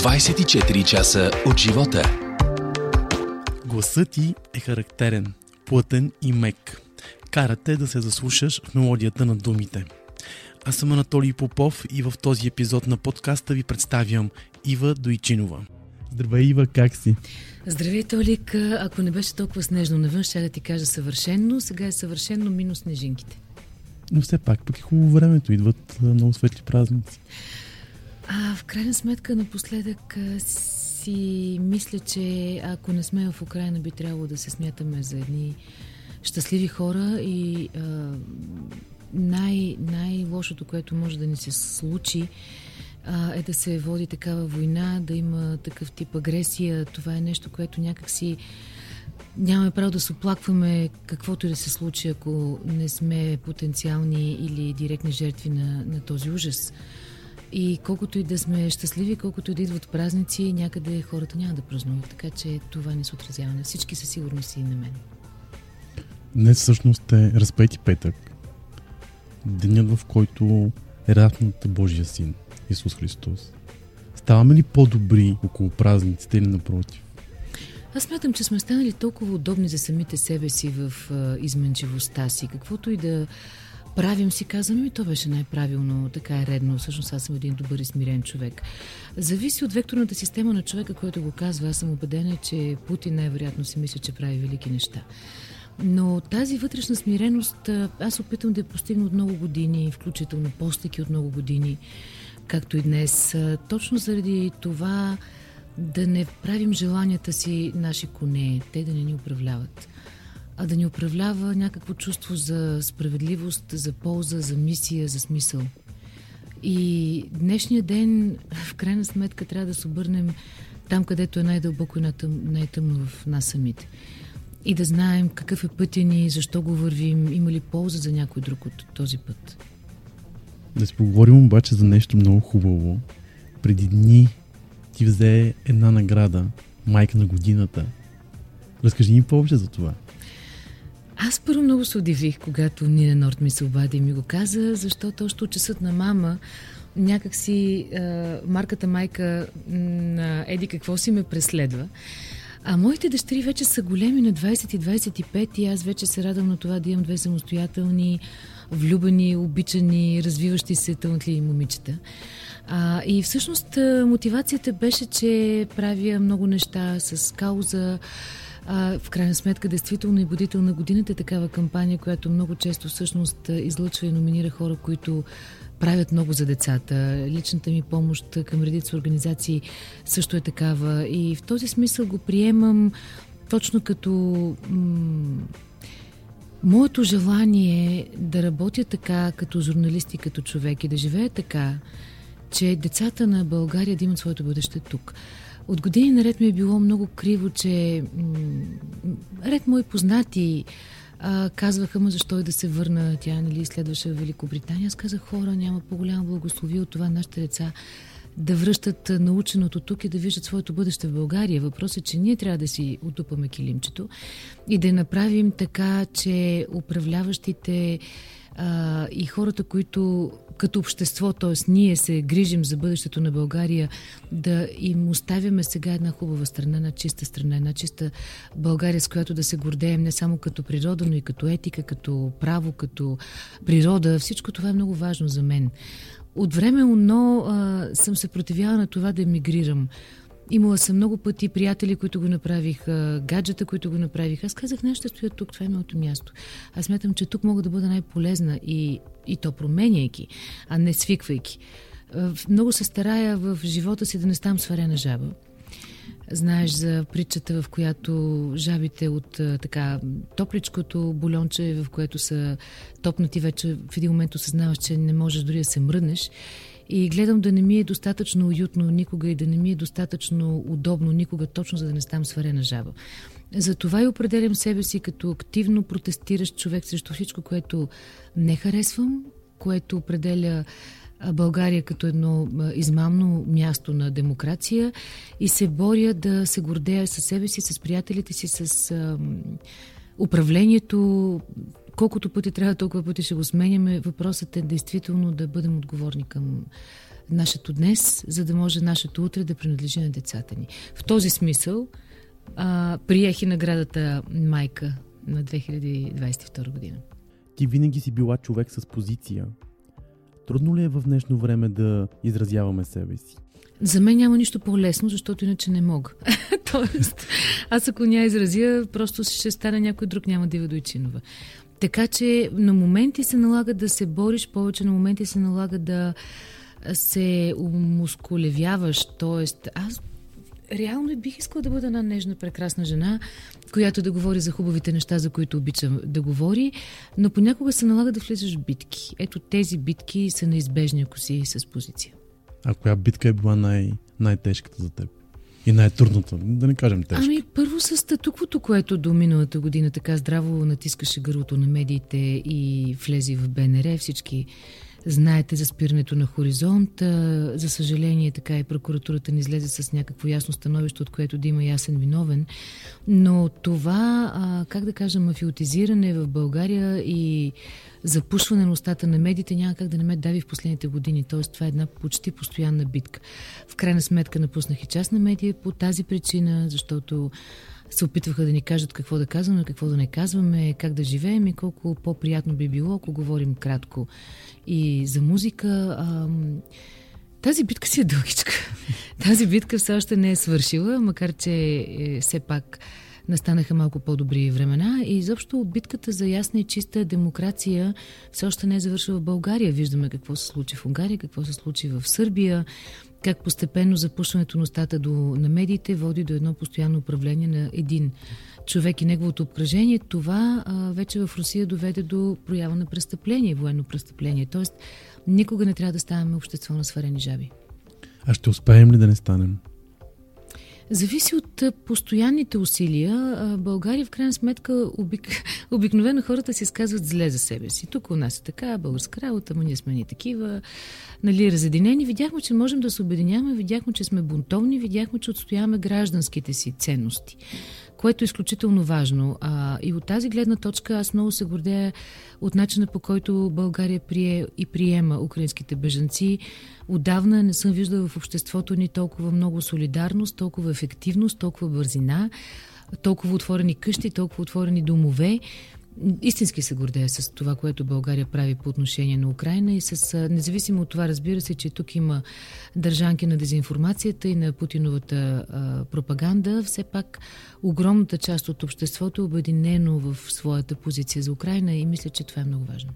24 часа от живота. Гласът ти е характерен, плътен и мек. Кара те да се заслушаш в мелодията на думите. Аз съм Анатолий Попов и в този епизод на подкаста ви представям Ива Дойчинова. Здравей, Ива, как си? Здравей, Толик. Ако не беше толкова снежно навън, ще да ти кажа съвършенно. Сега е съвършенно минус снежинките. Но все пак, пък е хубаво времето. Идват много светли празници. А, в крайна сметка, напоследък си мисля, че ако не сме в Украина, би трябвало да се смятаме за едни щастливи хора и а, най- най-лошото, което може да ни се случи, а, е да се води такава война, да има такъв тип агресия. Това е нещо, което някакси нямаме право да се оплакваме каквото и да се случи, ако не сме потенциални или директни жертви на, на този ужас. И колкото и да сме щастливи, колкото и да идват празници, някъде хората няма да празнуват. Така че това не се отразява на всички със сигурност и на мен. Днес всъщност е разпети петък. Денят, в който е ратнат Божия син, Исус Христос. Ставаме ли по-добри около празниците или напротив? Аз смятам, че сме станали толкова удобни за самите себе си в а, изменчивостта си. Каквото и да правим, си казваме, и то беше най-правилно, така е редно. Всъщност аз съм един добър и смирен човек. Зависи от векторната система на човека, който го казва. Аз съм убедена, че Путин най-вероятно си мисля, че прави велики неща. Но тази вътрешна смиреност аз опитвам да я постигна от много години, включително постъки от много години, както и днес. Точно заради това да не правим желанията си наши коне, те да не ни управляват, а да ни управлява някакво чувство за справедливост, за полза, за мисия, за смисъл. И днешния ден, в крайна сметка, трябва да се обърнем там, където е най-дълбоко и най-тъмно в нас самите. И да знаем какъв е пътя ни, защо го вървим, има ли полза за някой друг от този път. Да си поговорим обаче за нещо много хубаво. Преди дни ти взе една награда, майка на годината. Разкажи ни повече за това. Аз първо много се удивих, когато Нина Норт ми се обади и ми го каза, защото още часът на мама някакси е, марката майка на Еди какво си ме преследва. А моите дъщери вече са големи на 20 и 25 и аз вече се радвам на това да имам две самостоятелни, влюбени, обичани, развиващи се талантливи момичета. А, и всъщност мотивацията беше, че правя много неща с кауза. А, в крайна сметка, действително и будител на годината е такава кампания, която много често всъщност излъчва и номинира хора, които правят много за децата. Личната ми помощ към редица организации също е такава. И в този смисъл го приемам точно като моето желание да работя така като журналист и като човек и да живея така, че децата на България да имат своето бъдеще тук. От години наред ми е било много криво, че м- ред мои познати а, казваха, ма защо и да се върна. Тя нали, следваше в Великобритания. Аз казах, хора, няма по-голямо благослови от това нашите деца да връщат наученото тук и да виждат своето бъдеще в България. Въпросът е, че ние трябва да си отупаме килимчето и да направим така, че управляващите а, и хората, които като общество, т.е. ние се грижим за бъдещето на България, да им оставяме сега една хубава страна, една чиста страна, една чиста България, с която да се гордеем не само като природа, но и като етика, като право, като природа. Всичко това е много важно за мен. От време но а, съм се противяла на това да емигрирам. Имала съм много пъти приятели, които го направиха, гаджета, които го направиха. Аз казах, не ще стоя тук, това е моето място. Аз смятам, че тук мога да бъда най-полезна и, и то променяйки, а не свиквайки. Много се старая в живота си да не ставам сварена жаба. Знаеш за притчата, в която жабите от така топличкото бульонче, в което са топнати вече в един момент осъзнаваш, че не можеш дори да се мръднеш и гледам да не ми е достатъчно уютно никога и да не ми е достатъчно удобно никога, точно за да не ставам сварена жаба. Затова и определям себе си като активно протестиращ човек срещу всичко, което не харесвам, което определя България като едно измамно място на демокрация и се боря да се гордея със себе си, с приятелите си, с управлението, колкото пъти трябва, толкова пъти ще го сменяме. Въпросът е действително да бъдем отговорни към нашето днес, за да може нашето утре да принадлежи на децата ни. В този смисъл а, приех и наградата Майка на 2022 година. Ти винаги си била човек с позиция. Трудно ли е в днешно време да изразяваме себе си? За мен няма нищо по-лесно, защото иначе не мога. Тоест, аз ако ня изразя, просто ще стане някой друг, няма да до Ичинова. Така че на моменти се налага да се бориш повече, на моменти се налага да се умускулевяваш. Тоест, аз реално бих искала да бъда една нежна, прекрасна жена, която да говори за хубавите неща, за които обичам да говори, но понякога се налага да влизаш в битки. Ето тези битки са неизбежни, ако си с позиция. А коя битка е била най- най-тежката за теб? И най-трудното, да не кажем тежко. Ами първо с статуквото, което до миналата година така здраво натискаше гърлото на медиите и влези в БНР. Всички знаете за спирането на хоризонт. За съжаление, така и прокуратурата не излезе с някакво ясно становище, от което да има ясен виновен. Но това, как да кажа, мафиотизиране в България и запушване на устата на медиите няма как да не ме дави в последните години. Тоест, това е една почти постоянна битка. В крайна сметка напуснах и частна медия по тази причина, защото се опитваха да ни кажат какво да казваме, какво да не казваме, как да живеем и колко по-приятно би било, ако говорим кратко и за музика. Тази битка си е дългичка. Тази битка все още не е свършила, макар че е, все пак настанаха малко по-добри времена и изобщо битката за ясна и чиста демокрация все още не е завършила в България. Виждаме какво се случи в Унгария, какво се случи в Сърбия, как постепенно запушването на устата до, на медиите води до едно постоянно управление на един човек и неговото обкръжение. Това а, вече в Русия доведе до проява на престъпление, военно престъпление. Тоест, никога не трябва да ставаме общество на сварени жаби. А ще успеем ли да не станем? Зависи от постоянните усилия. България, в крайна сметка, обик... обикновено хората си изказват зле за себе си. Тук у нас е така, българска работа, но ние сме ни такива, нали, разединени. Видяхме, че можем да се обединяваме, видяхме, че сме бунтовни, видяхме, че отстояваме гражданските си ценности което е изключително важно. А, и от тази гледна точка аз много се гордея от начина по който България прие и приема украинските бежанци. Отдавна не съм виждала в обществото ни толкова много солидарност, толкова ефективност, толкова бързина, толкова отворени къщи, толкова отворени домове истински се гордея с това, което България прави по отношение на Украина и с, независимо от това, разбира се, че тук има държанки на дезинформацията и на Путиновата а, пропаганда, все пак огромната част от обществото е обединено в своята позиция за Украина и мисля, че това е много важно.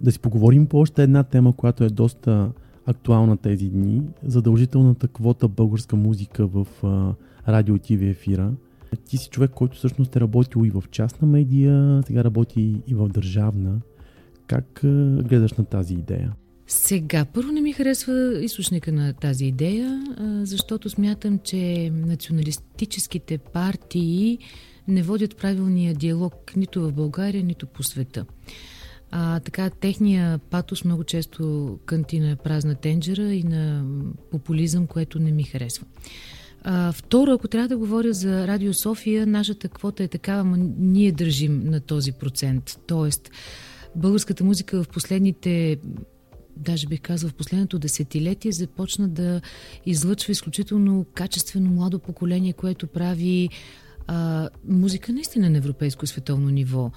Да си поговорим по още една тема, която е доста актуална тези дни. Задължителната квота българска музика в а, радио и ТВ ефира – ти си човек, който всъщност е работил и в частна медия, сега работи и в държавна. Как гледаш на тази идея? Сега, първо не ми харесва източника на тази идея, защото смятам, че националистическите партии не водят правилния диалог нито в България, нито по света. А, така, техния патос много често кънти на празна тенджера и на популизъм, което не ми харесва. А, второ, ако трябва да говоря за Радио София, нашата квота е такава, но ние държим на този процент. Тоест, българската музика в последните даже бих казал в последното десетилетие, започна да излъчва изключително качествено младо поколение, което прави а, музика наистина на европейско световно ниво.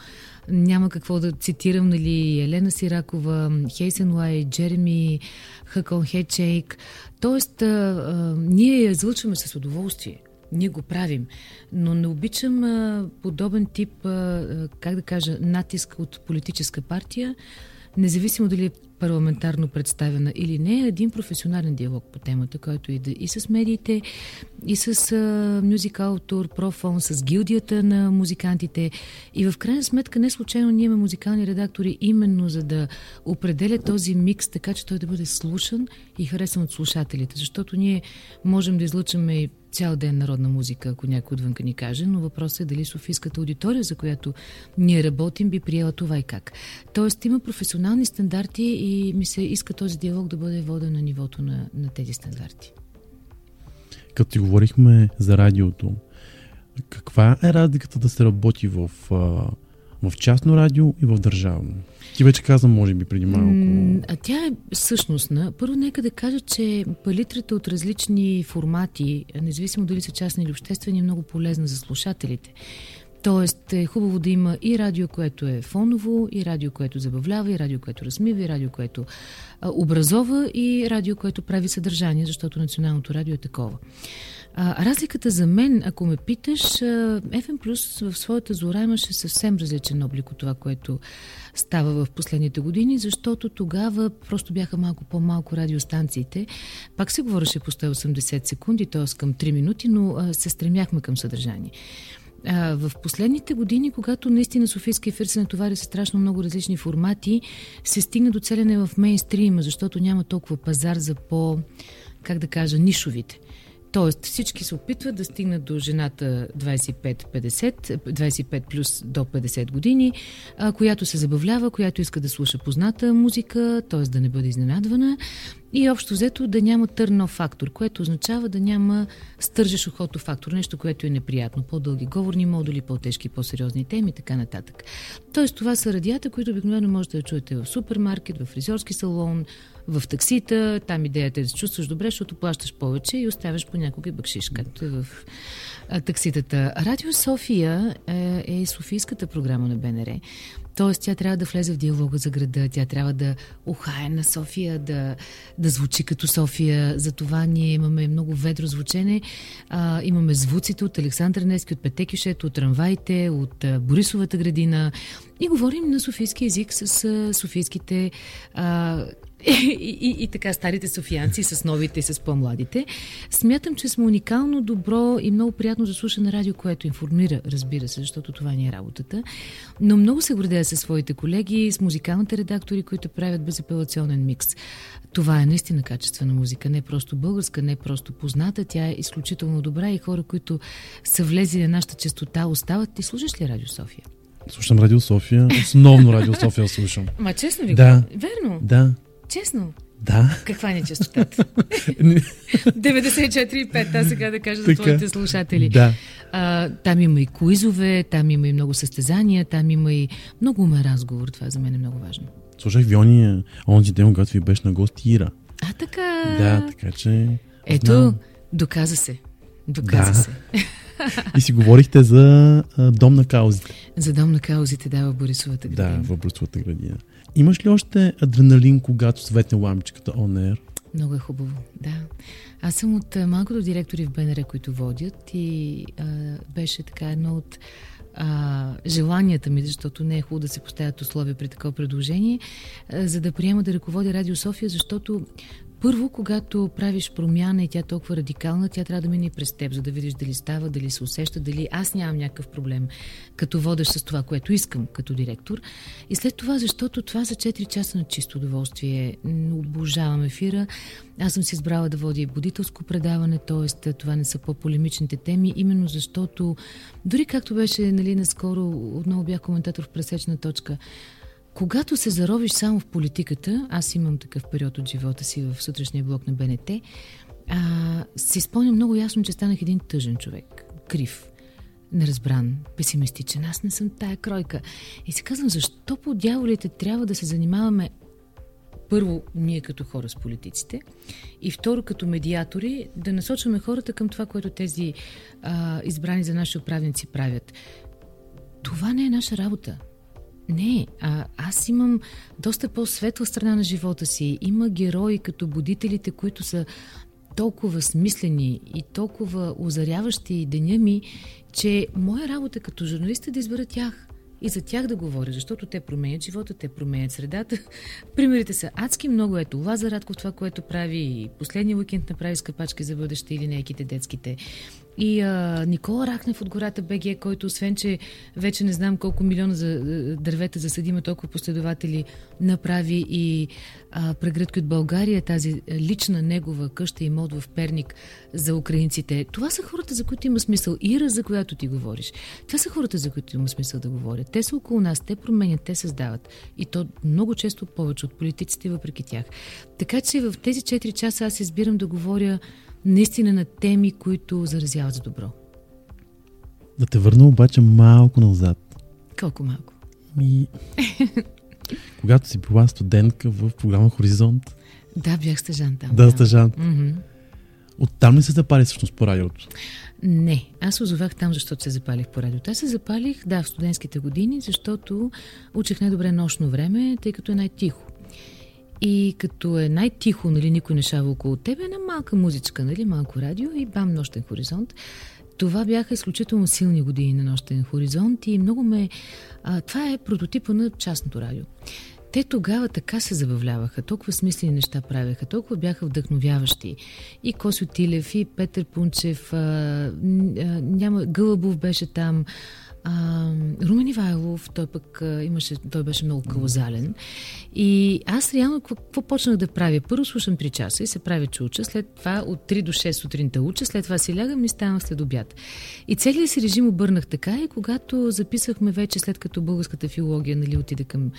Няма какво да цитирам, нали, Елена Сиракова, Хейсен Лай, Джереми, Хакон Хечейк. Тоест, а, а, ние я излъчваме с удоволствие. Ние го правим, но не обичам а, подобен тип, а, как да кажа, натиск от политическа партия, независимо дали е парламентарно представена или не, един професионален диалог по темата, който иде и с медиите, и с Music Autor, Профон, с гилдията на музикантите. И в крайна сметка не случайно ние имаме музикални редактори именно за да определя този микс, така че той да бъде слушан и харесан от слушателите. Защото ние можем да излъчаме цял ден народна музика, ако някой отвън ни каже, но въпросът е дали Софийската аудитория, за която ние работим, би приела това и как. Тоест има професионални стандарти и ми се иска този диалог да бъде воден на нивото на, на тези стандарти. Като ти говорихме за радиото, каква е разликата да се работи в в частно радио и в държавно. Ти вече каза, може би, преди малко. А тя е същностна. Първо, нека да кажа, че палитрата от различни формати, независимо дали са частни или обществени, е много полезна за слушателите. Тоест е хубаво да има и радио, което е фоново, и радио, което забавлява, и радио, което размива, и радио, което а, образова, и радио, което прави съдържание, защото националното радио е такова. А, разликата за мен, ако ме питаш, FM Plus в своята зора имаше съвсем различен облик от това, което става в последните години, защото тогава просто бяха малко по-малко радиостанциите. Пак се говореше по 180 секунди, т.е. към 3 минути, но а, се стремяхме към съдържание. В последните години, когато наистина Софийски ефир се натовари с страшно много различни формати, се стигна до целене в мейнстрима, защото няма толкова пазар за по, как да кажа, нишовите. Тоест всички се опитват да стигнат до жената 25-50, 25 плюс до 50 години, която се забавлява, която иска да слуша позната музика, т.е. да не бъде изненадвана и общо взето да няма търнов фактор, което означава да няма стържеш ухото фактор, нещо, което е неприятно. По-дълги говорни модули, по-тежки, по-сериозни теми и така нататък. Тоест това са радията, които обикновено можете да чуете в супермаркет, в фризьорски салон, в таксита, там идеята е да се чувстваш добре, защото плащаш повече и оставяш понякога и бъкшиш, както е в такситата. Радио София е, е Софийската програма на БНР. Тоест, тя трябва да влезе в диалога за града, тя трябва да ухае на София, да, да звучи като София. Затова ние имаме много ведро звучене. А, имаме звуците от Александър Нески, от Петекишето, от трамваите, от а, Борисовата градина. И говорим на софийски язик с а, софийските а, и, и, и така старите софиянци с новите и с по-младите. Смятам, че сме уникално добро и много приятно да слуша на радио, което информира, разбира се, защото това ни е работата. Но много се гордея със своите колеги, с музикалните редактори, които правят безапелационен микс. Това е наистина качествена музика, не просто българска, не просто позната, тя е изключително добра и хора, които са влезли на нашата частота, остават. Ти слушаш ли Радио София? Слушам Радио София. Основно Радио София слушам. Ма честно ви Да. Верно. Да. Честно. Да. Каква ни е частотата? 94,5, аз сега да кажа за Така. твоите слушатели. Да. А, там има и куизове, там има и много състезания, там има и много умен разговор. Това за мен е много важно. Слушах Виони онзи ден, когато ви беше на гости Ира. А, така. Да, така че... Ето, знам. доказа се. Доказа Да. се. И си говорихте за а, дом на каузите. За дом на каузите дава Борисовата Да, градина. в Брусовата градина. Имаш ли още адреналин, когато светне лампичката on air? Много е хубаво, да. Аз съм от малкото директори в БНР, които водят и а, беше така едно от а, желанията ми, защото не е хубаво да се поставят условия при такова предложение, а, за да приема да ръководя Радио София, защото първо, когато правиш промяна и тя е толкова радикална, тя трябва да мине през теб, за да видиш дали става, дали се усеща, дали аз нямам някакъв проблем, като водещ с това, което искам като директор. И след това, защото това за 4 часа на чисто удоволствие. Обожавам ефира. Аз съм си избрала да водя и будителско предаване, т.е. това не са по-полемичните теми, именно защото, дори както беше нали, наскоро, отново бях коментатор в пресечна точка, когато се заровиш само в политиката, аз имам такъв период от живота си в сутрешния блок на БНТ, а, си спомням много ясно, че станах един тъжен човек, крив, неразбран, песимистичен. Аз не съм тая кройка. И се казвам, защо по дяволите трябва да се занимаваме първо ние като хора с политиците и второ като медиатори да насочваме хората към това, което тези а, избрани за наши управници правят. Това не е наша работа. Не, а, аз имам доста по-светла страна на живота си. Има герои като будителите, които са толкова смислени и толкова озаряващи деня ми, че моя работа като журналист е да избера тях и за тях да говоря, защото те променят живота, те променят средата. Примерите са адски много. Ето Лазар Радков това, което прави и последния уикенд направи скъпачки за бъдеще и линейките детските. И а, Никола Рахнев от гората БГ, който освен, че вече не знам колко милиона за, дървета засади, има толкова последователи, направи и а, прегръдки от България, тази лична негова къща и мод в Перник за украинците. Това са хората, за които има смисъл. Ира, за която ти говориш. Това са хората, за които има смисъл да говорят. Те са около нас, те променят, те създават. И то много често повече от политиците, въпреки тях. Така че в тези 4 часа аз избирам да говоря наистина на теми, които заразяват за добро. Да те върна обаче малко назад. Колко малко. Ми... Когато си била студентка в програма Хоризонт. Да, бях стъжан там. Да, стъжант. Mm-hmm. Оттам ли се запали всъщност по радиото? Не, аз озовах там, защото се запалих по радиото. Аз се запалих, да, в студентските години, защото учих най-добре нощно време, тъй като е най-тихо. И като е най-тихо, нали, никой не шава около теб, една малка музичка, нали, малко радио и бам, нощен хоризонт. Това бяха изключително силни години на нощен хоризонт и много ме... А, това е прототипа на частното радио. Те тогава така се забавляваха, толкова смислени неща правеха, толкова бяха вдъхновяващи. И Косо Тилев, и Петър Пунчев, а, а, няма, Гълъбов беше там, а, Румен Ивайлов, той пък имаше, той беше много каузален. И аз реално какво почнах да правя? Първо слушам 3 часа и се правя, че уча, след това от 3 до 6 сутринта уча, след това си лягам и ставам след обяд. И целият си режим обърнах така и когато записахме вече, след като българската филология нали, отиде към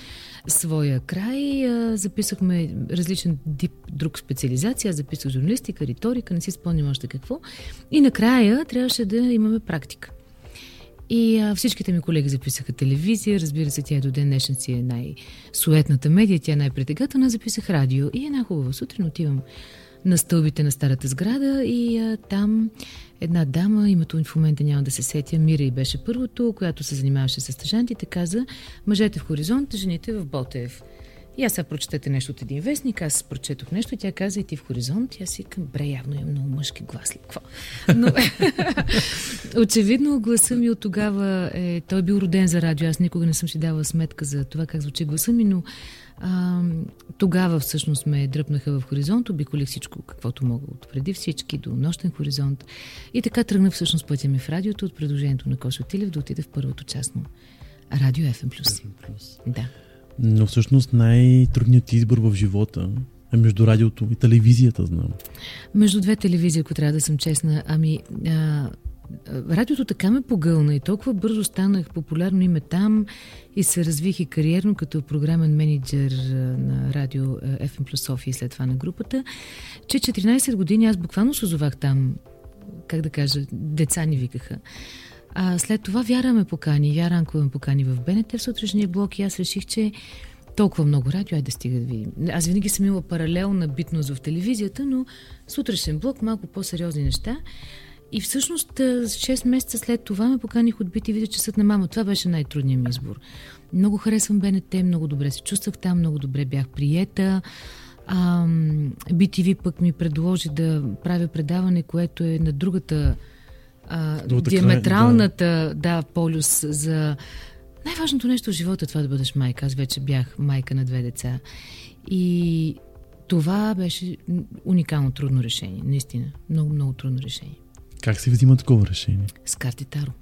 своя край, записахме различен дип, друг специализация, аз записах журналистика, риторика, не си спомням още какво. И накрая трябваше да имаме практика. И а, всичките ми колеги записаха телевизия, разбира се, тя до ден днешен си е най-суетната медия, тя е най-притегателна, записах радио. И една хубава сутрин отивам на стълбите на старата сграда и а, там една дама, името в момента няма да се сетя, Мира и беше първото, която се занимаваше с стъжантите, каза мъжете в хоризонт, жените в Ботев. И аз сега прочетете нещо от един вестник, аз прочетох нещо и тя каза и ти в хоризонт. И аз си към, бре, явно е много мъжки глас ли, какво? Но, очевидно гласа ми от тогава е, той е бил роден за радио. Аз никога не съм си давала сметка за това как звучи гласа ми, но а, тогава всъщност ме дръпнаха в хоризонт, обиколих всичко, каквото мога от преди всички до нощен хоризонт. И така тръгна всъщност пътя ми в радиото от предложението на Косо Тилев да отиде в първото частно радио FM+. Да. Но всъщност най-трудният избор в живота е между радиото и телевизията, знам. Между две телевизии, ако трябва да съм честна, ами... А, радиото така ме погълна и толкова бързо станах популярно име там и се развих и кариерно като програмен менеджер на радио FM плюс София и след това на групата, че 14 години аз буквално се озовах там, как да кажа, деца ни викаха. А, след това Вяра ме покани, Вяра Анкова ме покани в БНТ в сутрешния блок и аз реших, че толкова много радио, айде да стига да ви... Аз винаги съм имала паралелна битност в телевизията, но сутрешен блок, малко по-сериозни неща. И всъщност 6 месеца след това ме поканих от BTV часът на мама. Това беше най-трудният ми избор. Много харесвам БНТ, много добре се чувствах там, много добре бях приета. Ам, BTV пък ми предложи да правя предаване, което е на другата а, диаметралната да. да, полюс за най-важното нещо в живота е това да бъдеш майка. Аз вече бях майка на две деца. И това беше уникално трудно решение. Наистина. Много, много трудно решение. Как се взима такова решение? С карти Таро.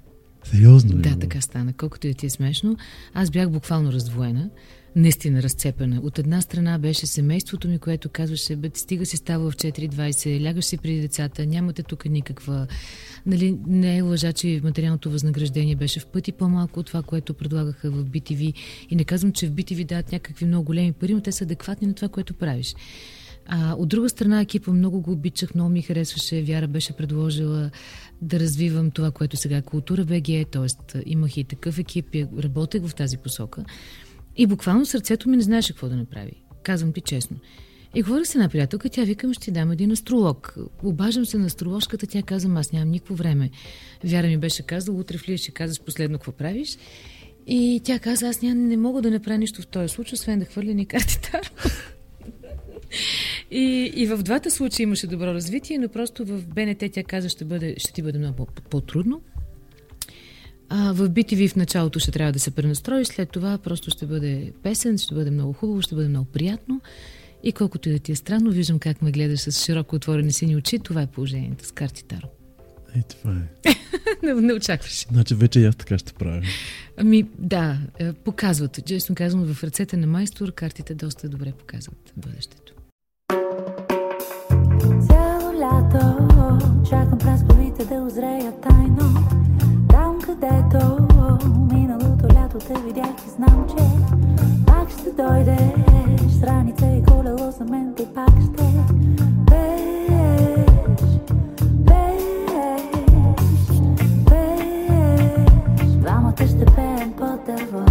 Сериозно ли? Да, така стана. Колкото и ти е смешно. Аз бях буквално раздвоена наистина разцепена. От една страна беше семейството ми, което казваше, бе, стига си става в 4.20, лягаш си преди децата, нямате тук никаква... Нали, не е лъжа, че материалното възнаграждение беше в пъти по-малко от това, което предлагаха в BTV. И не казвам, че в BTV дадат някакви много големи пари, но те са адекватни на това, което правиш. А, от друга страна, екипа много го обичах, много ми харесваше. Вяра беше предложила да развивам това, което сега е култура БГ, т.е. имах и такъв екип и работех в тази посока. И буквално сърцето ми не знаеше какво да направи. Казвам ти честно. И говорих с една приятелка, тя викам, ще ти дам един астролог. Обаждам се на астрологската, тя каза, аз нямам никакво време. Вяра ми беше казала, утре влизаш ще казваш последно какво правиш. И тя каза, аз ням, не мога да направя нищо в този случай, освен да хвърля ни карти Таро. и, и в двата случая имаше добро развитие, но просто в БНТ тя каза, ще, бъде, ще ти бъде много по-трудно. А, в BTV в началото ще трябва да се пренастрои, след това просто ще бъде песен, ще бъде много хубаво, ще бъде много приятно. И колкото и да ти е странно, виждам как ме гледаш с широко отворени сини очи. Това е положението с карти Таро. Е, това е. не, не очакваш. Значи вече и аз така ще правя. Ами да, е, показват. Честно казвам, в ръцете на майстор картите доста добре показват бъдещето. Цяло лято чакам прасковите да озреят тайно където миналото лято те видях и знам, че пак ще дойдеш с раница и колело за мен ти пак ще пееш, пееш, пееш. Двамата ще пеем под дървото.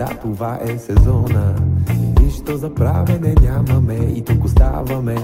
Да, това е сезона. Нищо за правене нямаме И тук оставаме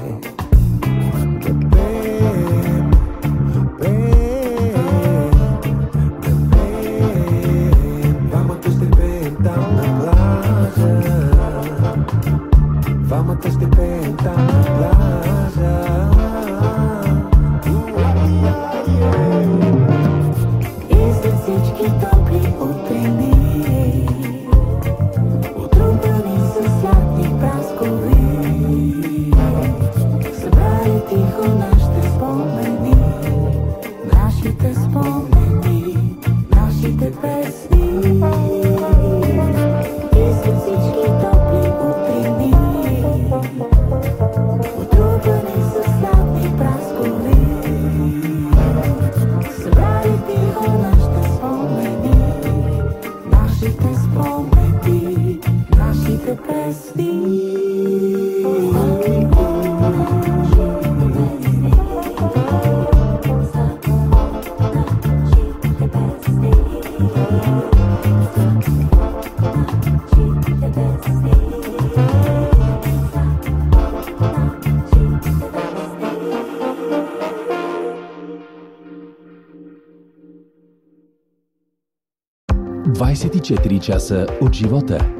Събрали тихо нашите спомени, нашите спомени, нашите песни. Часа от живота.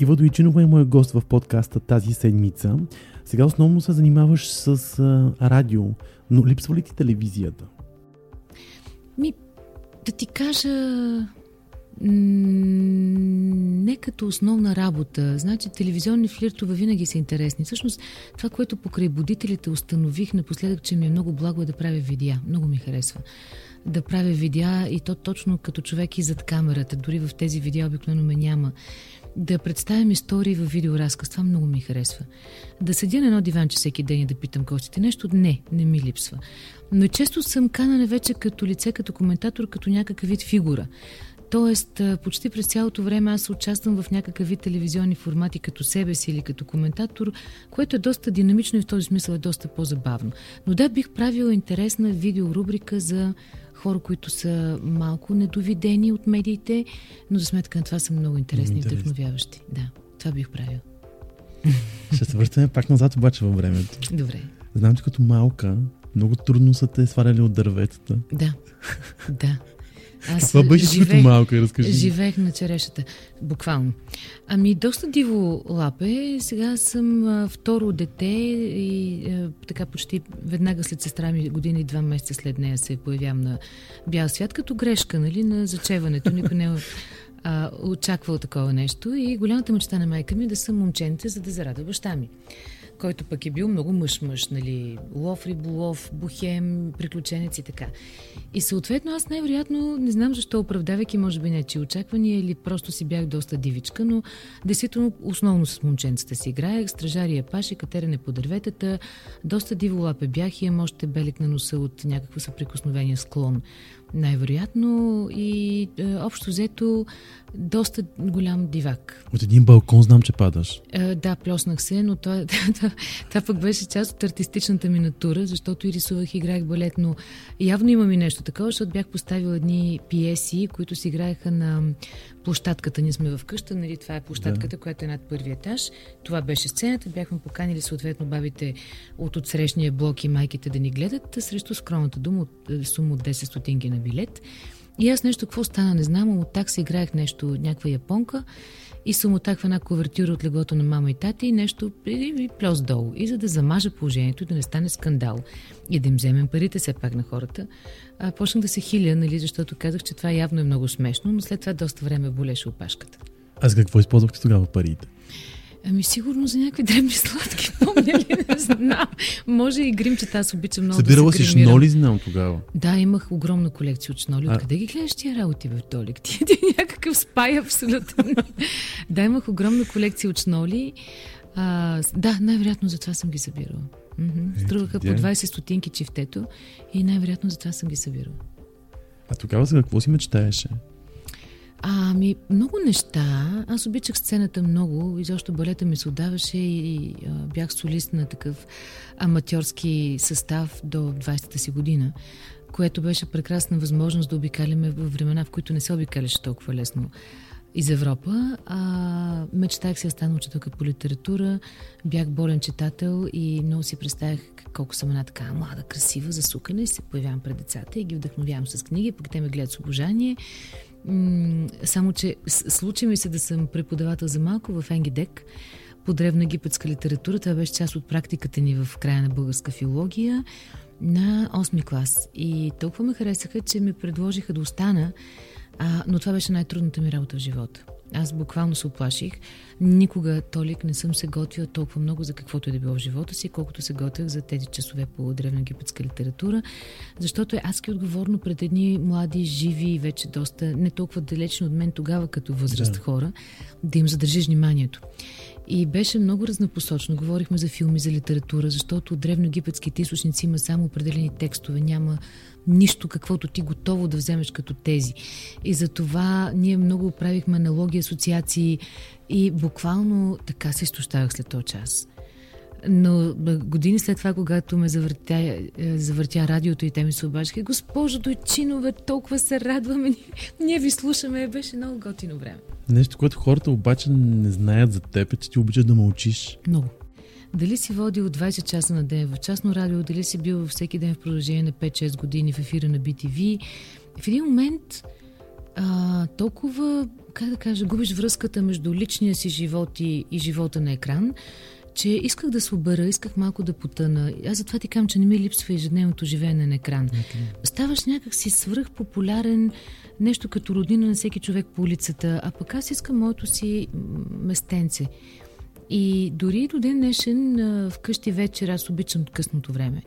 Ива Дойчинова е моят гост в подкаста тази седмица. Сега основно се занимаваш с а, радио, но липсва ли ти телевизията? Ми, да ти кажа, не като основна работа. Значи телевизионни флиртове винаги са интересни. Всъщност това, което покрай будителите установих напоследък, че ми е много благо е да правя видеа. Много ми харесва да правя видеа и то точно като човек и зад камерата. Дори в тези видеа обикновено ме няма. Да представям истории в видеоразказ. Това много ми харесва. Да седя на едно диванче всеки ден и да питам гостите нещо, не, не ми липсва. Но често съм канана вече като лице, като коментатор, като някакъв вид фигура. Тоест, почти през цялото време аз участвам в някакъв вид телевизионни формати като себе си или като коментатор, което е доста динамично и в този смисъл е доста по-забавно. Но да, бих правила интересна видеорубрика за хора, които са малко недовидени от медиите, но за сметка на това са много интересни и вдъхновяващи. Да, това бих правил. Ще се върнем пак назад обаче във времето. Добре. Знам, че като малка много трудно са те сваляли от дърветата. Да, да. Аз Това беше живех, малка, разкажи. Живеех на черешата, буквално. Ами, доста диво лапе. Сега съм а, второ дете и а, така почти веднага след сестра ми, година и два месеца след нея се появявам на бял свят, като грешка, нали, на зачеването. Никой не е очаквал такова нещо. И голямата мечта на майка ми е да съм момченце, за да зарада баща ми. Който пък е бил много мъж-мъж, нали, лов, риболов, бухем, приключенец и така. И съответно аз най-вероятно, не знам защо, оправдавайки може би нечи очаквания или просто си бях доста дивичка, но действително основно с момченцата си играех, стражария паше, катерене по дърветата, доста диво лапе бях и имам още белик на носа от някакво съприкосновение склон най-вероятно и е, общо взето доста голям дивак. От един балкон знам, че падаш. Е, да, плеснах се, но това, това, това пък беше част от артистичната ми натура, защото и рисувах, играех балет, но явно имам и нещо такова, защото бях поставил едни пиеси, които си играеха на площадката. Ние сме в къща, нали, това е площадката, да. която е над първия етаж. Това беше сцената. Бяхме поканили съответно бабите от отсрещния блок и майките да ни гледат срещу скромната дума от е, сума от 10 стотинки на билет. И аз нещо, какво стана, не знам, от так се играех нещо, някаква японка и съм отак в една ковертюра от леглото на мама и тати и нещо и плюс долу. И за да замажа положението и да не стане скандал и да им вземем парите все пак на хората, а, почнах да се хиля, нали, защото казах, че това явно е много смешно, но след това доста време болеше опашката. А за какво използвахте тогава парите? Ами сигурно за някакви дребни сладки, помня ли, не знам. Може и гримчета, аз обичам много Събирала да се си шноли, знам тогава. Да, имах огромна колекция от шноли. Откъде ги гледаш тия работи в Толик? Ти, ти някакъв спай абсолютно. да, имах огромна колекция от шноли. А, да, най-вероятно за това съм ги събирала. Mm-hmm. Струваха по 20 стотинки чифтето и най-вероятно за това съм ги събирала. А тогава за какво си мечтаеше? Ами, много неща. Аз обичах сцената много. Изобщо балета ми се отдаваше и а, бях солист на такъв аматьорски състав до 20-та си година, което беше прекрасна възможност да обикаляме в времена, в които не се обикаляше толкова лесно из Европа. А, мечтах се да стана учителка по литература. Бях болен читател и много си представях колко съм една така млада, красива, засукана и се появявам пред децата и ги вдъхновявам с книги, пък те ме гледат с обожание само, че случи ми се да съм преподавател за малко в Енгидек по древна египетска литература. Това беше част от практиката ни в края на българска филология на 8 клас. И толкова ме харесаха, че ми предложиха да остана, а, но това беше най-трудната ми работа в живота. Аз буквално се оплаших. Никога, Толик, не съм се готвила толкова много за каквото и да било в живота си, колкото се готвях за тези часове по древноегипетска литература, защото е адски отговорно пред едни млади, живи и вече доста, не толкова далечни от мен тогава като възраст да. хора, да им задържиш вниманието. И беше много разнопосочно. Говорихме за филми, за литература, защото от древноегипетските източници има само определени текстове, няма нищо, каквото ти готово да вземеш като тези. И за това ние много правихме аналоги, асоциации и буквално така се изтощавах след този час. Но години след това, когато ме завъртя, е, завъртя радиото и те ми се обажиха, госпожо Дойчинове, толкова се радваме, ние ви слушаме, беше много готино време. Нещо, което хората обаче не знаят за теб, е, че ти обичаш да мълчиш. Много. Дали си водил 20 часа на ден в частно радио, дали си бил всеки ден в продължение на 5-6 години в ефира на BTV, в един момент а, толкова, как да кажа, губиш връзката между личния си живот и, и живота на екран, че исках да се обера, исках малко да потъна. Аз затова ти казвам, че не ми липсва ежедневното живеене на екран. Okay. Ставаш някакси свръхпопулярен, нещо като родина на всеки човек по улицата, а пък аз искам моето си местенце. И дори до ден днешен вкъщи вечер аз обичам късното време.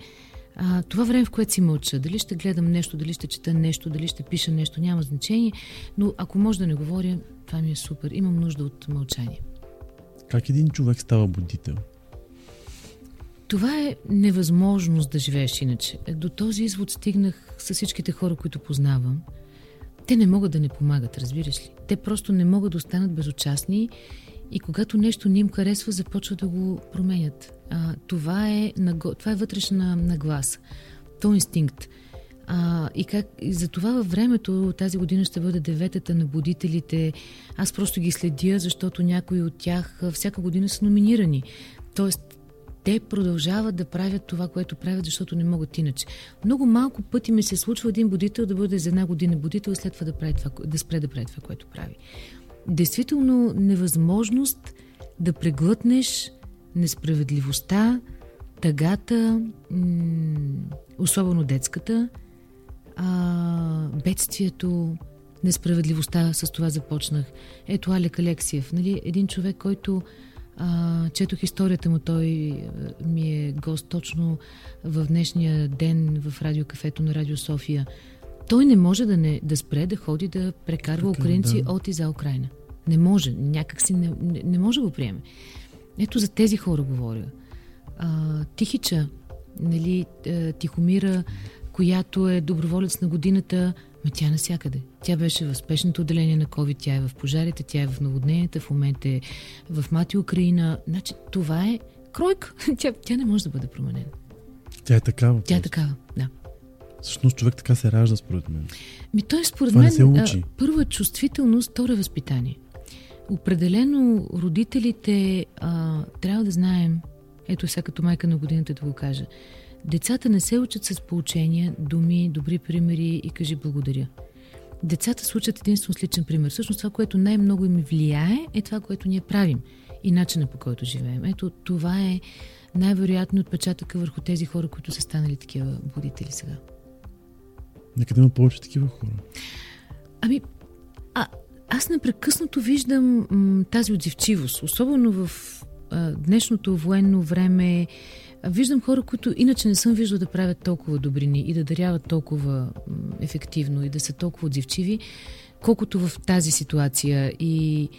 А, това време, в което си мълча, дали ще гледам нещо, дали ще чета нещо, дали ще пиша нещо, няма значение, но ако може да не говоря, това ми е супер. Имам нужда от мълчание. Как един човек става будител? Това е невъзможност да живееш иначе. До този извод стигнах с всичките хора, които познавам. Те не могат да не помагат, разбираш ли? Те просто не могат да останат безучастни и когато нещо не им харесва, започват да го променят. А, това, е, това е вътрешна нагласа. То е инстинкт. А, и, как, и за това във времето, тази година ще бъде деветата на будителите. Аз просто ги следя, защото някои от тях всяка година са номинирани. Тоест, те продължават да правят това, което правят, защото не могат иначе. Много малко пъти ми се случва един будител да бъде за една година будител и след това да, прави това, да спре да прави това, което прави действително невъзможност да преглътнеш несправедливостта, тъгата, особено детската, а, бедствието, несправедливостта, с това започнах. Ето Алек Алексиев, нали, един човек, който А, четох историята му, той ми е гост точно в днешния ден в радиокафето на Радио София. Той не може да, не, да спре да ходи да прекарва Така, украинци да. от и за Украина. Не може, някак си не, не, не може да го приеме. Ето за тези хора говоря. А, Тихича, нали, а, Тихомира, която е доброволец на годината, ма тя навсякъде. Тя беше в спешното отделение на COVID, тя е в пожарите, тя е в наводненията, в момента е в Мати Украина. Значи това е кройка. Тя, тя не може да бъде променена. Тя е такава. Тя е такава, да. Всъщност човек така се ражда, според мен. Ми той според Това не мен се учи. а, първо е чувствителност, второ е възпитание. Определено родителите а, трябва да знаем, ето сега като майка на годината да го кажа, децата не се учат с поучения, думи, добри примери и кажи благодаря. Децата се учат единствено с личен пример. Всъщност това, което най-много им влияе, е това, което ние правим и начина по който живеем. Ето това е най-вероятно отпечатъка върху тези хора, които са станали такива будители сега. Нека да има повече такива хора. Ами, аз непрекъснато виждам м, тази отзивчивост, особено в а, днешното военно време. Виждам хора, които иначе не съм виждал да правят толкова добрини и да даряват толкова м, ефективно и да са толкова отзивчиви, колкото в тази ситуация. И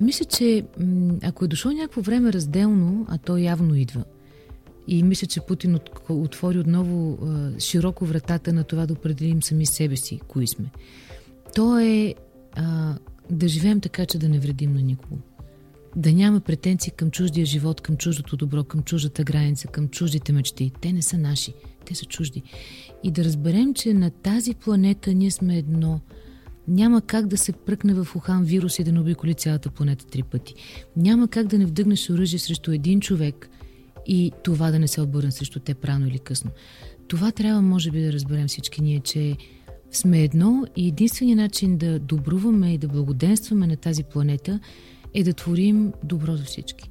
мисля, че м, ако е дошло някакво време разделно, а то явно идва, и мисля, че Путин от, отвори отново а, широко вратата на това да определим сами себе си, кои сме. То е а, да живеем така, че да не вредим на никого. Да няма претенции към чуждия живот, към чуждото добро, към чуждата граница, към чуждите мечти. Те не са наши, те са чужди. И да разберем, че на тази планета ние сме едно. Няма как да се пръкне в Ухан вирус и да не обиколи цялата планета три пъти. Няма как да не вдъгнеш оръжие срещу един човек и това да не се обърне срещу те рано или късно. Това трябва, може би, да разберем всички ние, че сме едно и единственият начин да добруваме и да благоденстваме на тази планета е да творим добро за всички.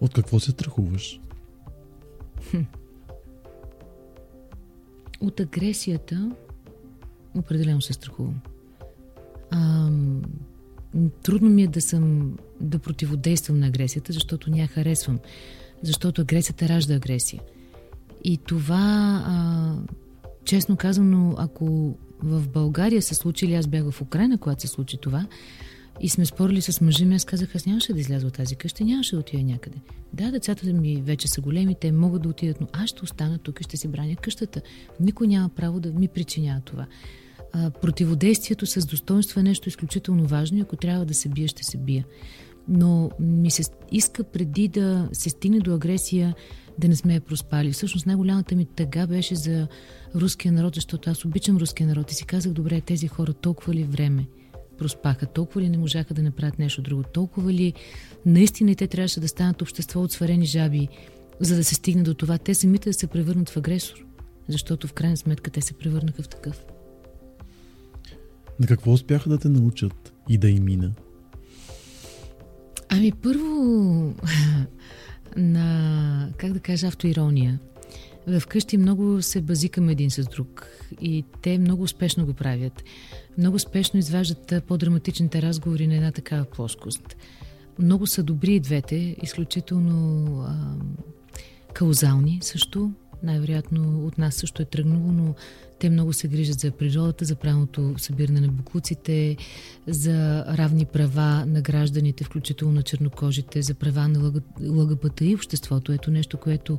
От какво се страхуваш? От агресията определено се страхувам. А, трудно ми е да съм да противодействам на агресията, защото ня харесвам. Защото агресията ражда агресия. И това, а, честно казано, ако в България се случи, или аз бях в Украина, когато се случи това, и сме спорили с мъжа ми, аз казах, аз нямаше да изляза от тази къща, нямаше да отида някъде. Да, децата ми вече са големи, те могат да отидат, но аз ще остана тук и ще си браня къщата. Никой няма право да ми причинява това. А, противодействието с достоинство е нещо изключително важно и ако трябва да се бия, ще се бия. Но ми се иска преди да се стигне до агресия, да не сме я проспали. Всъщност най-голямата ми тъга беше за руския народ, защото аз обичам руския народ и си казах, добре, тези хора толкова ли време проспаха, толкова ли не можаха да направят нещо друго, толкова ли наистина те трябваше да станат общество от сварени жаби, за да се стигне до това, те самите да се превърнат в агресор. Защото в крайна сметка те се превърнаха в такъв. На какво успяха да те научат и да им мина? Ами първо на, как да кажа, автоирония. Вкъщи много се базикаме един с друг и те много успешно го правят. Много успешно изваждат по-драматичните разговори на една такава плоскост. Много са добри и двете, изключително а, каузални също. Най-вероятно от нас също е тръгнало, но те много се грижат за природата, за правилното събиране на буклуците, за равни права на гражданите, включително на чернокожите, за права на ЛГБТ и обществото. Ето нещо, което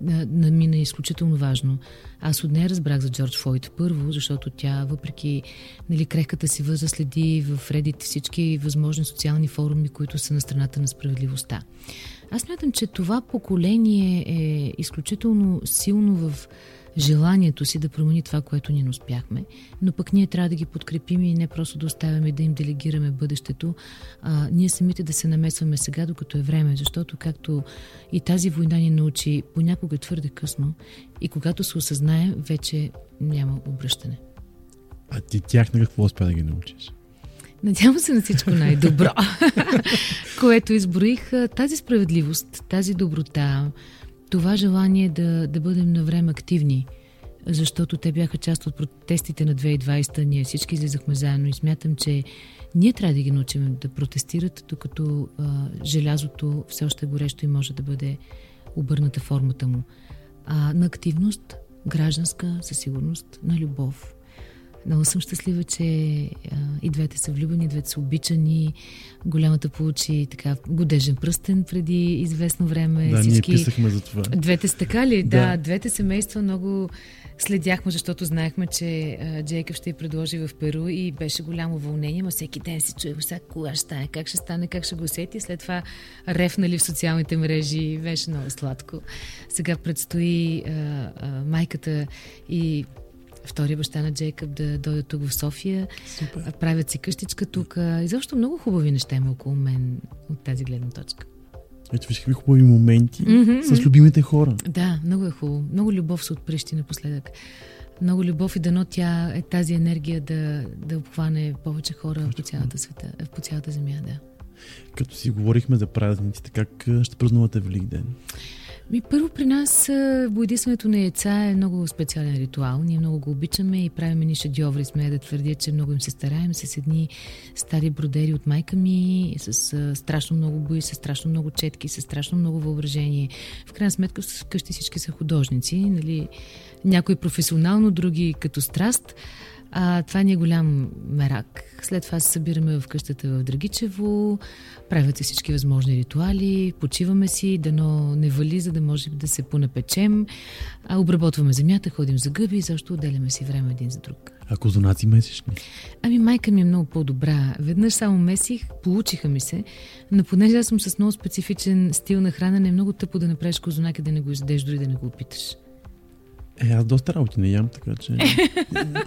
на мен е изключително важно. Аз от нея разбрах за Джордж Флойд първо, защото тя, въпреки нали, крехката си възраст, следи в редите всички възможни социални форуми, които са на страната на справедливостта. Аз мятам, че това поколение е изключително силно в желанието си да промени това, което ние не успяхме, но пък ние трябва да ги подкрепим и не просто да оставяме да им делегираме бъдещето, а ние самите да се намесваме сега, докато е време, защото както и тази война ни научи, понякога е твърде късно и когато се осъзнае, вече няма обръщане. А ти тях на какво успя да ги научиш? Надявам се на всичко най-добро, което изброих. Тази справедливост, тази доброта, това желание да, да бъдем на време активни защото те бяха част от протестите на 2020. Ние всички излизахме заедно и смятам, че ние трябва да ги научим да протестират, докато а, желязото все още е горещо и може да бъде обърната формата му. А, на активност, гражданска, със сигурност, на любов. Много съм щастлива, че а, и двете са влюбени, и двете са обичани. Голямата получи така годежен пръстен преди известно време. Да, Всички... ние писахме за това. Двете са така ли? Да. Да. двете семейства много следяхме, защото знаехме, че а, ще я предложи в Перу и беше голямо вълнение, но всеки ден си чуе сега кога ще стане, как ще стане, как ще го усети. След това рефнали в социалните мрежи, беше много сладко. Сега предстои а, а, майката и втория баща на Джейкъб да дойдат тук в София. Супер. Правят си къщичка тук. И защо много хубави неща има около мен от тази гледна точка. Ето виж какви хубави моменти Мгм, с любимите хора. Да, много е хубаво. Много любов се отпрещи напоследък. Много любов и дано тя е тази енергия да, да обхване повече хора по цялата света, по цялата земя, да. Като си говорихме за празниците, как ще празнувате Великден? Ми, първо при нас боядисването на яйца е много специален ритуал. Ние много го обичаме и правим ни шедьоври. Смея да твърдя, че много им се стараем с едни стари бродери от майка ми, с а, страшно много бои, с страшно много четки, с страшно много въображение. В крайна сметка вкъщи всички са художници, нали? някои професионално, други като страст. А, това ни е голям мерак. След това се събираме в къщата в Драгичево, правят се всички възможни ритуали, почиваме си, дано не вали, за да може да се понапечем, а, обработваме земята, ходим за гъби и защо отделяме си време един за друг. А козунаци месечни? Ами майка ми е много по-добра. Веднъж само месих, получиха ми се, но понеже аз съм с много специфичен стил на хранене, е много тъпо да направиш козунак и да не го издеш, дори да не го опиташ. Е, аз доста работи не ям, така че...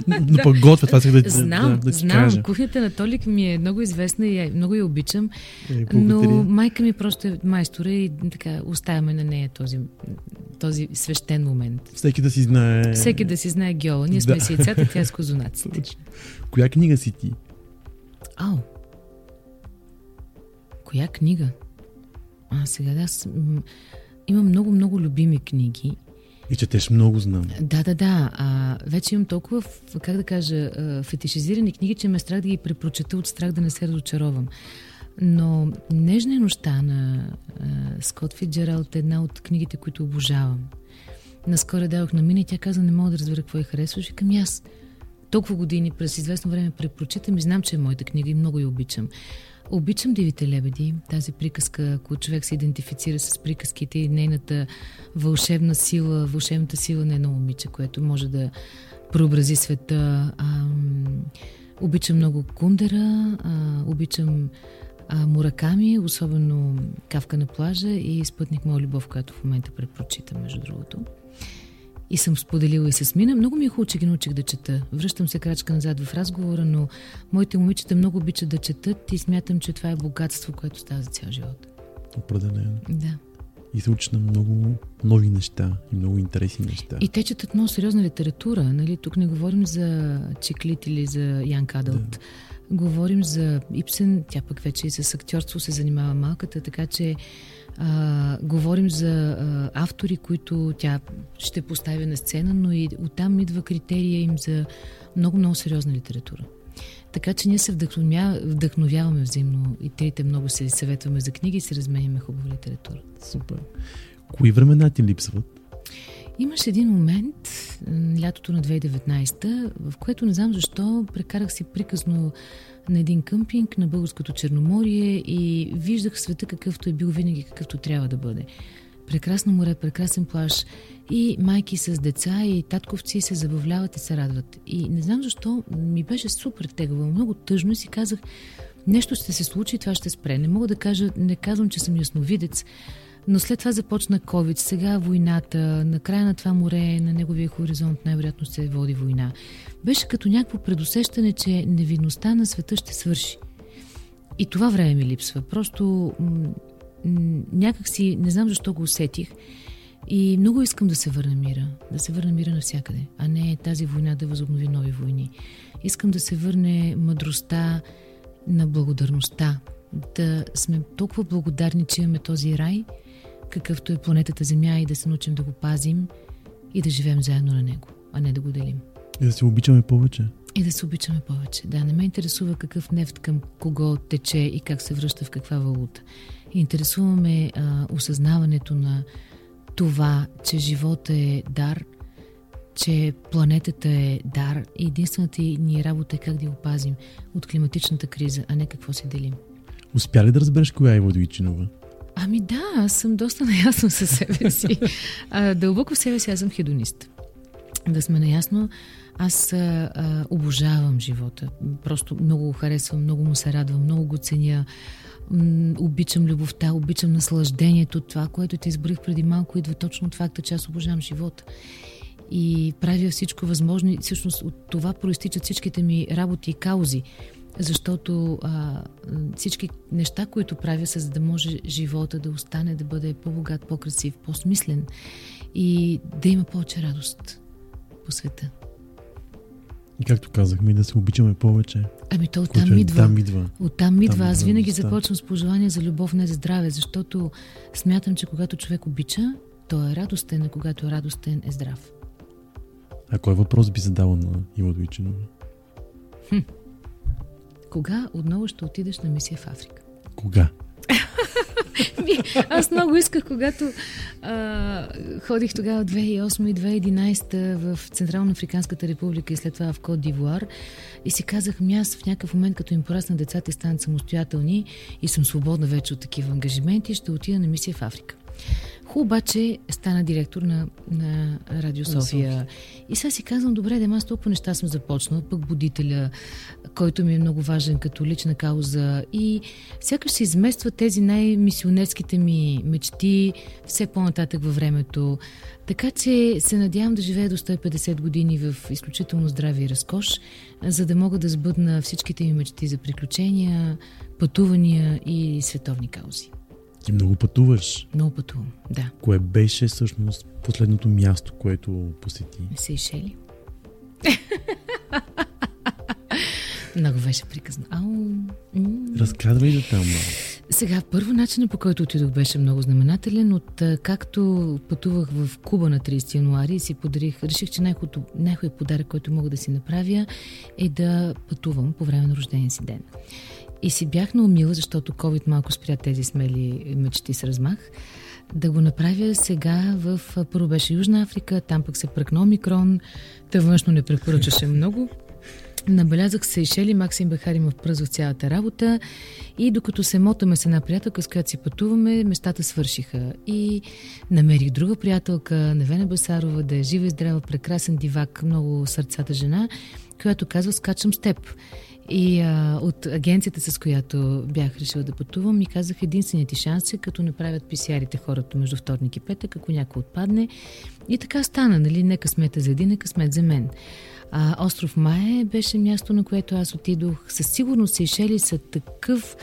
Но пък готвя, това да, Знам, да, да знам. кажа. Кухнята на Толик ми е много известна и много я обичам, Е, но майка ми просто е майстора и така оставяме на нея този, този свещен момент. Всеки да си знае... Всеки да си знае геола. Ние сме Да. с яйцата, тя е с козунаците. Коя книга си ти? Ау! Коя книга? А, сега да, аз имам много-много любими книги. И четеш много, знам. Да, да, да. А, вече имам толкова, как да кажа, фетишизирани книги, че ме е страх да ги препрочета от страх да не се разочаровам. Но Нежна е нощта на а, Скот Фиджералд е една от книгите, които обожавам. Наскоро дадох на Мина и тя каза, не мога да разбера какво я харесваш. И аз. Толкова години през известно време препрочитам и знам, че е моята книга и много я обичам. Обичам Дивите лебеди, тази приказка, ако човек се идентифицира с приказките и нейната вълшебна сила, вълшебната сила на едно момиче, което може да преобрази света. Ам, обичам много Кундера, а, обичам а, Мураками, особено Кавка на плажа и Спътник моя любов, която в момента препрочитам, между другото. И съм споделила и с Мина. Много ми е хубаво, че ги научих да чета. Връщам се крачка назад в разговора, но моите момичета много обичат да четат и смятам, че това е богатство, което става за цял живот. Определено. Да. И се учиш на много нови неща и много интересни неща. И те четат много сериозна литература. Нали? Тук не говорим за Чиклит или за Ян Кадълт. Да. Говорим за Ипсен, тя пък вече и с актьорство се занимава малката, така че а, говорим за а, автори, които тя ще поставя на сцена, но и оттам идва критерия им за много-много сериозна литература. Така че ние се вдъхновя, вдъхновяваме взаимно и трите много се съветваме за книги и се разменяме хубава литература. Супер. Кои времена ти липсват? Имаш един момент, лятото на 2019, в което не знам защо прекарах си приказно на един къмпинг на Българското Черноморие и виждах света какъвто е бил винаги, какъвто трябва да бъде. Прекрасно море, прекрасен плаж и майки с деца и татковци се забавляват и се радват. И не знам защо ми беше супер тегаво, много тъжно и си казах, нещо ще се случи и това ще спре. Не мога да кажа, не казвам, че съм ясновидец, но след това започна COVID, сега войната, на края на това море, на неговия хоризонт най-вероятно се води война. Беше като някакво предусещане, че невинността на света ще свърши. И това време ми липсва. Просто м- м- някак си, не знам защо го усетих. И много искам да се върне мира. Да се върне мира навсякъде, а не тази война да възобнови нови войни. Искам да се върне мъдростта на благодарността. Да сме толкова благодарни, че имаме този рай – какъвто е планетата Земя и да се научим да го пазим и да живеем заедно на него. а не да го делим. И да се обичаме повече. И да се обичаме повече. Да, не ме интересува какъв нефт към кого тече и как се връща в каква валута. Интересуваме а, осъзнаването на това, че живота е дар, че планетата е дар и единствената ни работа е как да я опазим от климатичната криза, а не какво се делим. Успя ли да разбереш коя е Иво Дойчинова? Ами да, аз съм доста наясно със себе си. А, дълбоко в себе си аз съм хедонист. Да сме наясно, аз а, а, обожавам живота. Просто много го харесвам, много му се радвам, много го ценя. Обичам любовта, обичам наслаждението. Това, което ти избрих преди малко, идва точно от факта, че аз обожавам живота. И правя всичко възможно. И всъщност от това проистичат всичките ми работи и каузи. Защото а, всички неща, които правя, са за да може живота да остане, да бъде по-богат, по-красив, по-смислен и да има повече радост по света. И както казахме, да се обичаме повече. Ами то Което оттам е, идва. там идва. Оттам идва. Там Аз идва винаги радостта. започвам с пожелания за любов, не за здраве, защото смятам, че когато човек обича, той е радостен, а когато е радостен, е здрав. А кой въпрос би задала на Иво Дойчинова? Кога отново ще отидеш на мисия в Африка? Кога? Аз много исках, когато а, ходих тогава 2008 и 2011 в Централна Африканската република и след това в Кот Дивуар и си казах, ми аз в някакъв момент, като им пораснат децата и станат самостоятелни и съм свободна вече от такива ангажименти, ще отида на мисия в Африка. Хубаво обаче стана директор на, на Радио София. София. И сега си казвам, добре, да аз толкова неща съм започнала, пък будителя, който ми е много важен като лична кауза и сякаш се изместват тези най-мисионерските ми мечти все по-нататък във времето. Така че се надявам да живея до 150 години в изключително здраве и разкош, за да мога да сбъдна всичките ми мечти за приключения, пътувания и световни каузи. Ти много пътуваш. Много пътувам, да. Кое беше всъщност последното място, което посети? Сейшели. Много беше приказно. Ау. м. Разказвай да там. Сега, първо начинът по който отидох беше много знаменателен. От както пътувах в Куба на 30 януари и си подарих, реших, че най-хубавият подарък, който мога да си направя е да пътувам по време на рождения си ден. И си бях наумила, защото COVID малко спря тези смели мечти с размах, да го направя сега в... Първо беше Южна Африка, там пък се пръкна омикрон, та външно не препоръчаше много. Набелязах Сейшели, Максим Бехари ме впръзва в цялата работа и докато се мотаме с една приятелка, с която си пътуваме, местата свършиха. И намерих друга приятелка, Невена Басарова, да е жива и здрава, прекрасен дивак, много сърцата жена, която казва, скачам с теб. И а, от агенцията, с която бях решила да пътувам, ми казах, единственият ти шанс е като направят писярите хората между вторник и петък, ако някой отпадне. И така стана, нали? Не късмета за един, а късмет за мен. А, остров Мае беше място, на което аз отидох. Със сигурност Сейшели са такъв,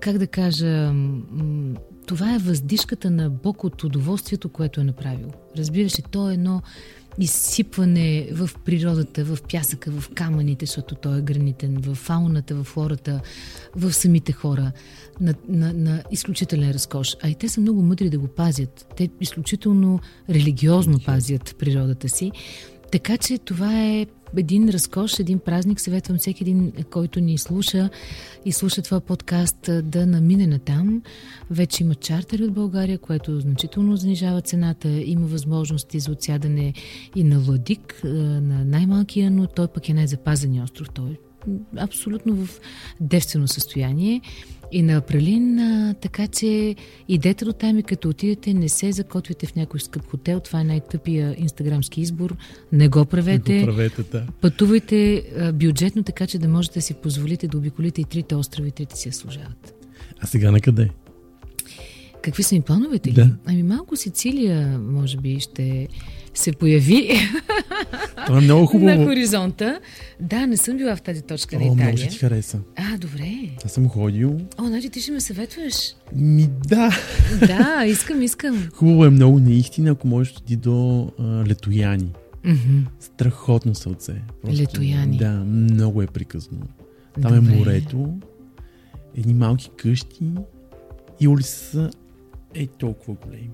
как да кажа, м- това е въздишката на Бог от удоволствието, което е направил. Разбираш ли, то е едно изсипване в природата, в пясъка, в камъните, защото той е гранитен, в фауната, в флората, в самите хора, на, на, на изключителен разкош. А и те са много мъдри да го пазят. Те изключително религиозно пазят природата си. Така че това е един разкош, един празник. Съветвам всеки един, който ни слуша и слуша това подкаст, да намине на там. Вече има чартери от България, което значително занижава цената. Има възможности за отсядане и на Владик, а, на най-малкия, но той пък е най-запазен остров. Той е абсолютно в девствено състояние. И на Апралин, а, така че идете до там и като отидете, не се закотвите в някой скъп хотел. Това е най-тъпия инстаграмски избор. Не го правете. Не го правете, да. Пътувайте а, бюджетно, така че да можете да си позволите да обиколите и трите острова и трите си я служават. А сега на къде? Какви са ми плановете? Да. Ами малко Сицилия, може би, ще се появи Това е много на хубаво. хоризонта. Да, не съм била в тази точка на О, много Италия. ще ти хареса. А, добре. Аз съм ходил. О, значи ти ще ме съветваш. Ми да. да, искам, искам. Хубаво е много наистина, ако можеш да ти до а, Летояни. Мгм. Страхотно сълце. Летояни. Да, много е приказно. Там Добре. е морето, едни малки къщи и улицата са е толкова големи.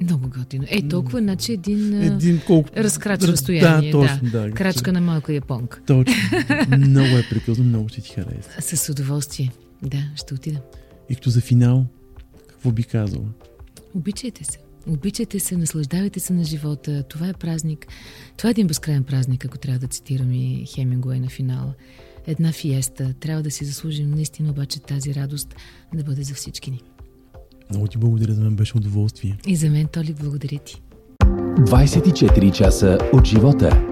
Много готино. Е, толкова, значи един, Един колко... разкрач Раз- разстояние. Да, точно, да. Крачка на малка японка. Точно. много е приказно, много ще ти хареса. С удоволствие. Да, ще отида. И като за финал, какво би казала? Обичайте се. Обичайте се, наслаждавайте се на живота. Това е празник. Това е един безкрайен празник, ако трябва да цитирам и Хемингуей на финала. Една фиеста. Трябва да си заслужим наистина обаче тази радост да бъде за всички ни. Много ти благодаря, за мен беше удоволствие. И за мен, Толи, благодаря ти. 24 часа от живота.